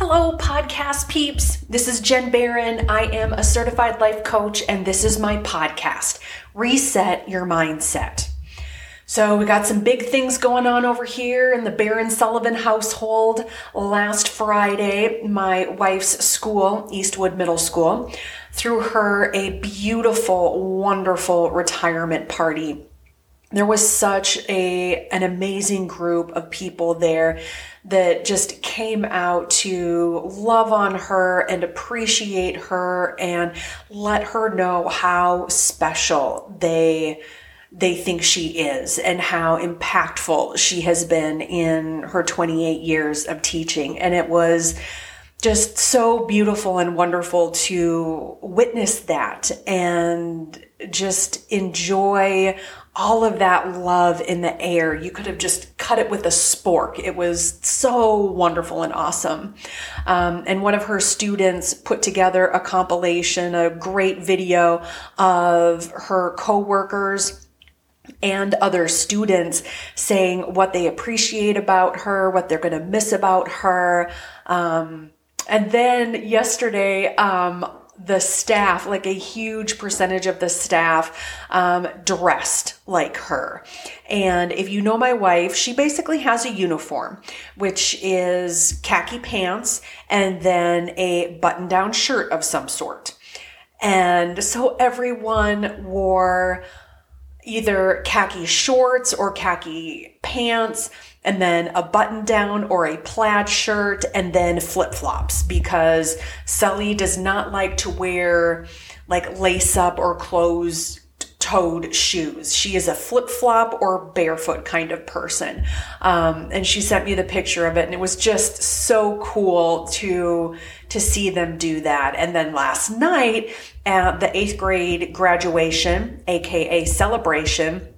Hello, podcast peeps. This is Jenn Baron. I am a certified life coach, and this is my podcast, Reset Your Mindset. So, we got some big things going on over here in the Baron Sullivan household. Last Friday, my wife's school, Eastwood Middle School, threw her a beautiful, wonderful retirement party there was such a an amazing group of people there that just came out to love on her and appreciate her and let her know how special they they think she is and how impactful she has been in her 28 years of teaching. And it was just so beautiful and wonderful to witness that and just enjoy all of that love in the air. You could have just cut it with a spork. It was so wonderful and awesome. Um, and one of her students put together a compilation, a great video of her coworkers and other students saying what they appreciate about her, what they're going to miss about her. Um, and then yesterday, um, the staff, like a huge percentage of the staff, um, dressed like her. And if you know my wife, she basically has a uniform, which is khaki pants and then a button down shirt of some sort. And so everyone wore either khaki shorts or khaki pants and then a button down or a plaid shirt and then flip flops because Sully does not like to wear like lace up or close toed shoes. She is a flip flop or barefoot kind of person. Um, and she sent me the picture of it and it was just so cool to, to see them do that. And then last night at the eighth grade graduation, AKA celebration,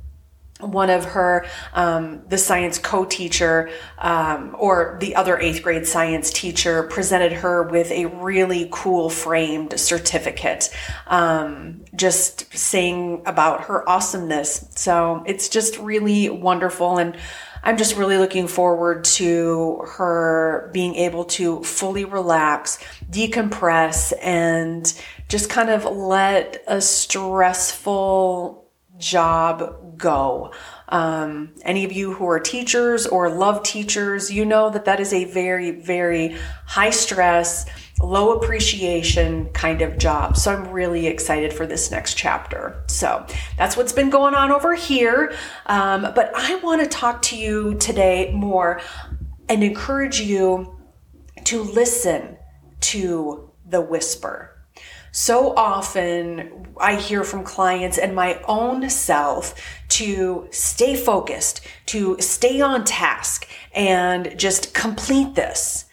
one of her, um, the science co-teacher, um, or the other eighth grade science teacher presented her with a really cool framed certificate, um, just saying about her awesomeness. So it's just really wonderful. And I'm just really looking forward to her being able to fully relax, decompress, and just kind of let a stressful job go. Um, any of you who are teachers or love teachers, you know that that is a very, very high stress, low appreciation kind of job. So I'm really excited for this next chapter. So that's what's been going on over here. Um, but I want to talk to you today more and encourage you to listen to the whisper. So often I hear from clients and my own self to stay focused, to stay on task and just complete this.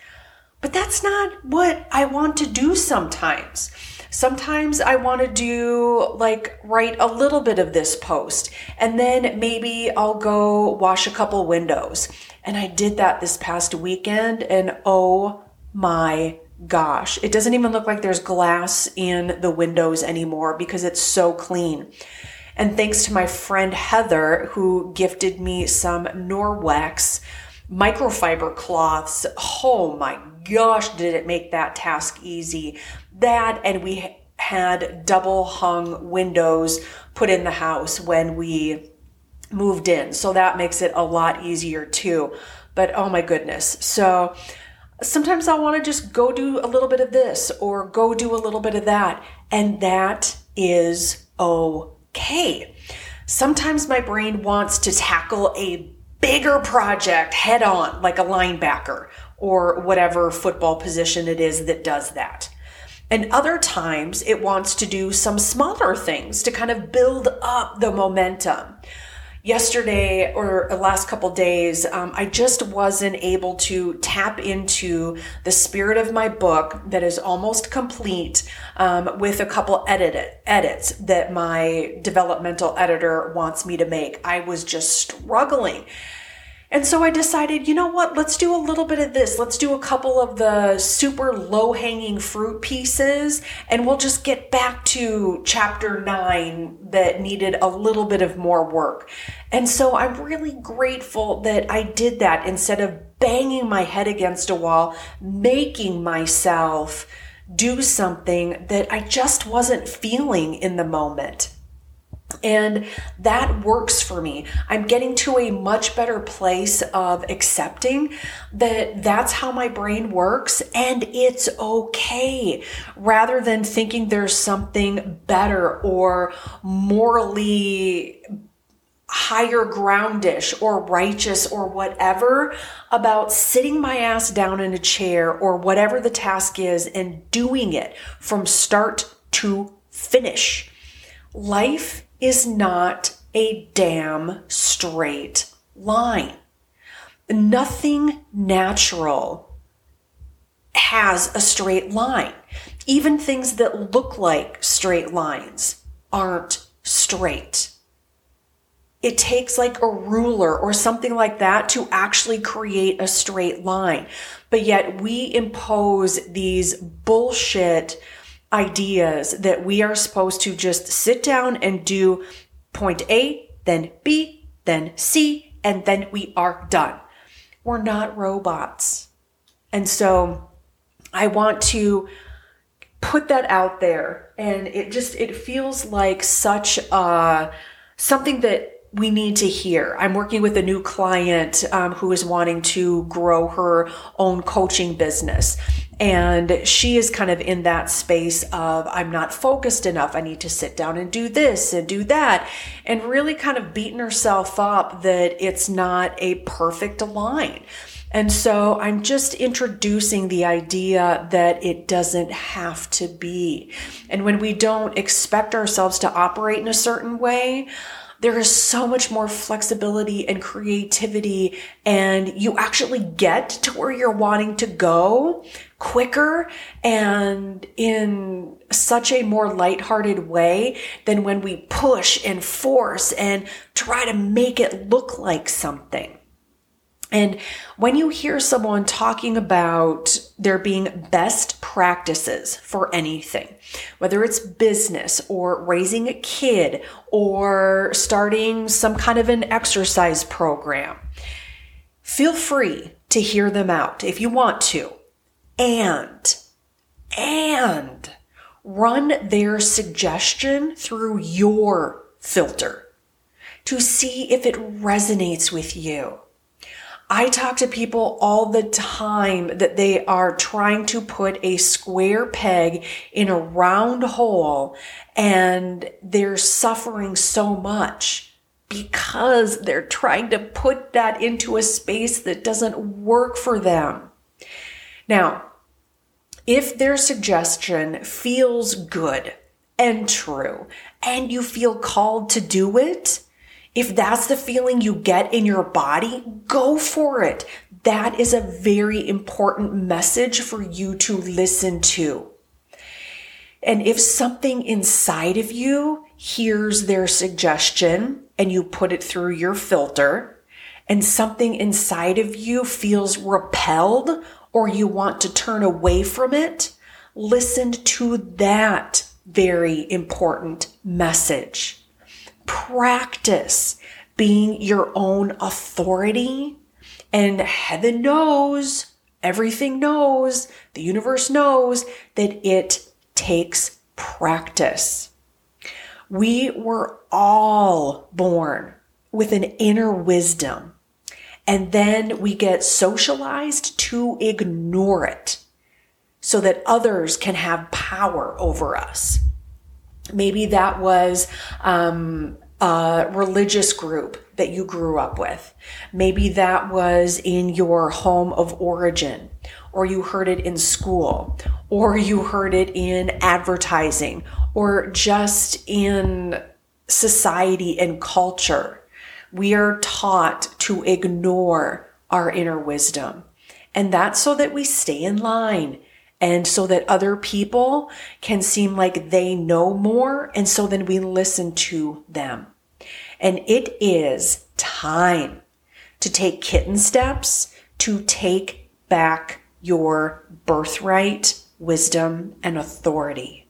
But that's not what I want to do sometimes. Sometimes I want to do like write a little bit of this post and then maybe I'll go wash a couple windows. And I did that this past weekend and oh my gosh, it doesn't even look like there's glass in the windows anymore because it's so clean. And thanks to my friend Heather, who gifted me some Norwex microfiber cloths. Oh my gosh, did it make that task easy. That, and we had double hung windows put in the house when we moved in. So that makes it a lot easier too. But oh my goodness. So, sometimes I want to just go do a little bit of this or go do a little bit of that. And that is okay. Sometimes my brain wants to tackle a bigger project head on, like a linebacker or whatever football position it is that does that. And other times it wants to do some smaller things to kind of build up the momentum yesterday or the last couple days, um, I just wasn't able to tap into the spirit of my book that is almost complete um, with a couple edit edits that my developmental editor wants me to make. I was just struggling. And so I decided, you know what? Let's do a little bit of this. Let's do a couple of the super low hanging fruit pieces, and we'll just get back to chapter nine that needed a little bit of more work. And so I'm really grateful that I did that instead of banging my head against a wall, making myself do something that I just wasn't feeling in the moment. And that works for me. I'm getting to a much better place of accepting that that's how my brain works and it's okay rather than thinking there's something better or morally higher groundish or righteous or whatever about sitting my ass down in a chair or whatever the task is and doing it from start to finish. Life is not a damn straight line. Nothing natural has a straight line. Even things that look like straight lines aren't straight. It takes like a ruler or something like that to actually create a straight line. But yet we impose these bullshit ideas that we are supposed to just sit down and do point A, then B, then C, and then we are done. We're not robots. And so I want to put that out there and it just it feels like such a something that we need to hear. I'm working with a new client um, who is wanting to grow her own coaching business. And she is kind of in that space of, I'm not focused enough. I need to sit down and do this and do that. And really kind of beating herself up that it's not a perfect line. And so I'm just introducing the idea that it doesn't have to be. And when we don't expect ourselves to operate in a certain way, there is so much more flexibility and creativity and you actually get to where you're wanting to go quicker and in such a more lighthearted way than when we push and force and try to make it look like something. And when you hear someone talking about there being best practices for anything, whether it's business or raising a kid or starting some kind of an exercise program, feel free to hear them out if you want to. And, and run their suggestion through your filter to see if it resonates with you I talk to people all the time that they are trying to put a square peg in a round hole and they're suffering so much because they're trying to put that into a space that doesn't work for them. Now, if their suggestion feels good and true and you feel called to do it, if that's the feeling you get in your body, go for it. That is a very important message for you to listen to. And if something inside of you hears their suggestion and you put it through your filter, and something inside of you feels repelled or you want to turn away from it, listen to that very important message practice being your own authority. And heaven knows, everything knows, the universe knows that it takes practice. We were all born with an inner wisdom, and then we get socialized to ignore it so that others can have power over us. Maybe that was um, a religious group that you grew up with. Maybe that was in your home of origin, or you heard it in school, or you heard it in advertising, or just in society and culture. We are taught to ignore our inner wisdom. And that's so that we stay in line and so that other people can seem like they know more. And so then we listen to them. And it is time to take kitten steps to take back your birthright, wisdom, and authority.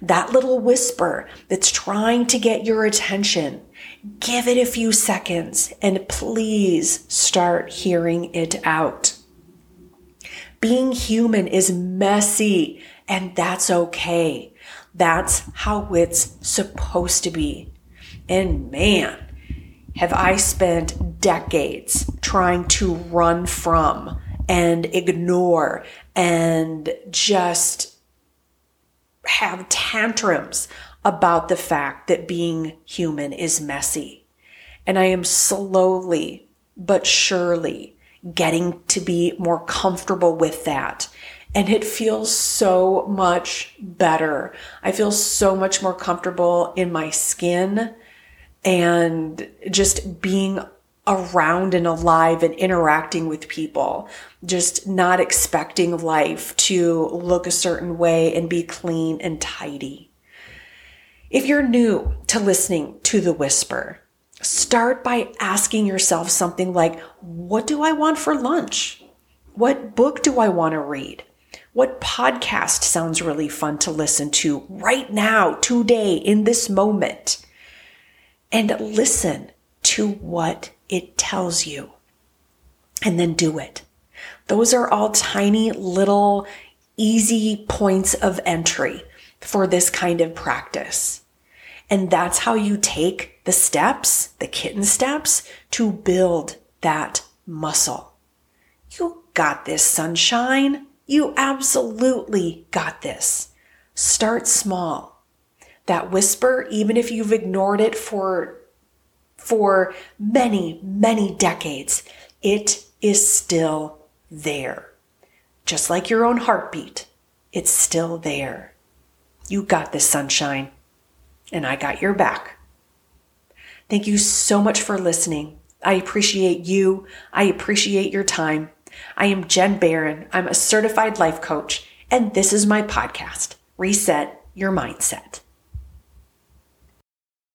That little whisper that's trying to get your attention, give it a few seconds and please start hearing it out. Being human is messy and that's okay. That's how it's supposed to be. And man, have I spent decades trying to run from and ignore and just have tantrums about the fact that being human is messy. And I am slowly but surely getting to be more comfortable with that. And it feels so much better. I feel so much more comfortable in my skin and just being around and alive and interacting with people, just not expecting life to look a certain way and be clean and tidy. If you're new to listening to the whisper, start by asking yourself something like, what do I want for lunch? What book do I want to read? What podcast sounds really fun to listen to right now, today, in this moment? And listen to what it tells you and then do it. Those are all tiny little easy points of entry for this kind of practice. And that's how you take the steps, the kitten steps to build that muscle. You got this, sunshine. You absolutely got this. Start small. That whisper, even if you've ignored it for for many, many decades, it is still there. Just like your own heartbeat, it's still there. You got this sunshine, and I got your back. Thank you so much for listening. I appreciate you. I appreciate your time. I am Jenn Baron. I'm a certified life coach, and this is my podcast, Reset Your Mindset.